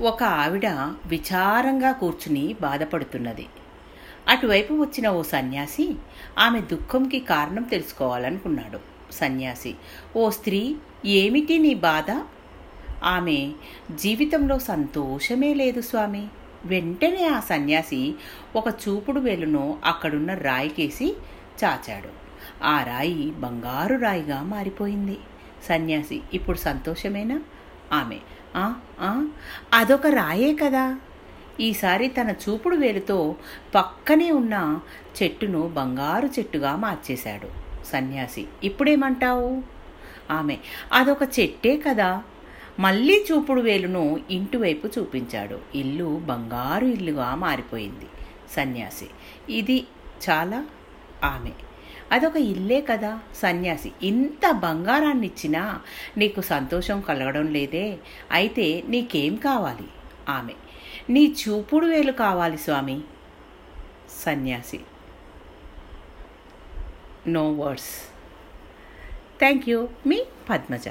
ఒక ఆవిడ విచారంగా కూర్చుని బాధపడుతున్నది. అటువైపు వచ్చిన ఓ సన్యాసి ఆమె దుఃఖంకి కారణం తెలుసుకోవాలనుకున్నాడు. సన్యాసి ఓ స్త్రీ ఏమిటి నీ బాధ? ఆమె జీవితంలో సంతోషమే లేదు స్వామి. వెంటనే ఆ సన్యాసి ఒక చూపుడు వేలును అక్కడున్న రాయికేసి చాచాడు. ఆ రాయి బంగారు రాయిగా మారిపోయింది. సన్యాసి ఇప్పుడు సంతోషమేనా? ఆమె. అదొక రాయే కదా. ఈసారి తన చూపుడు వేలుతో పక్కనే ఉన్న చెట్టును బంగారు చెట్టుగా మార్చేశాడు. సన్యాసి ఇప్పుడేమంటావు? ఆమె అదొక చెట్టే కదా. మళ్ళీ చూపుడు వేలును ఇంటివైపు చూపించాడు. ఇల్లు బంగారు ఇల్లుగా మారిపోయింది. సన్యాసి ఇది చాలా ఆమె. అదొక ఇల్లే కదా సన్యాసి. ఇంత బంగారాన్ని ఇచ్చినా నీకు సంతోషం కలగడం లేదే. అయితే నీకేం కావాలి? ఆమె. నీ చూపుడు వేలు కావాలి స్వామి. సన్యాసి. No words. Thank you. Me Padmaja.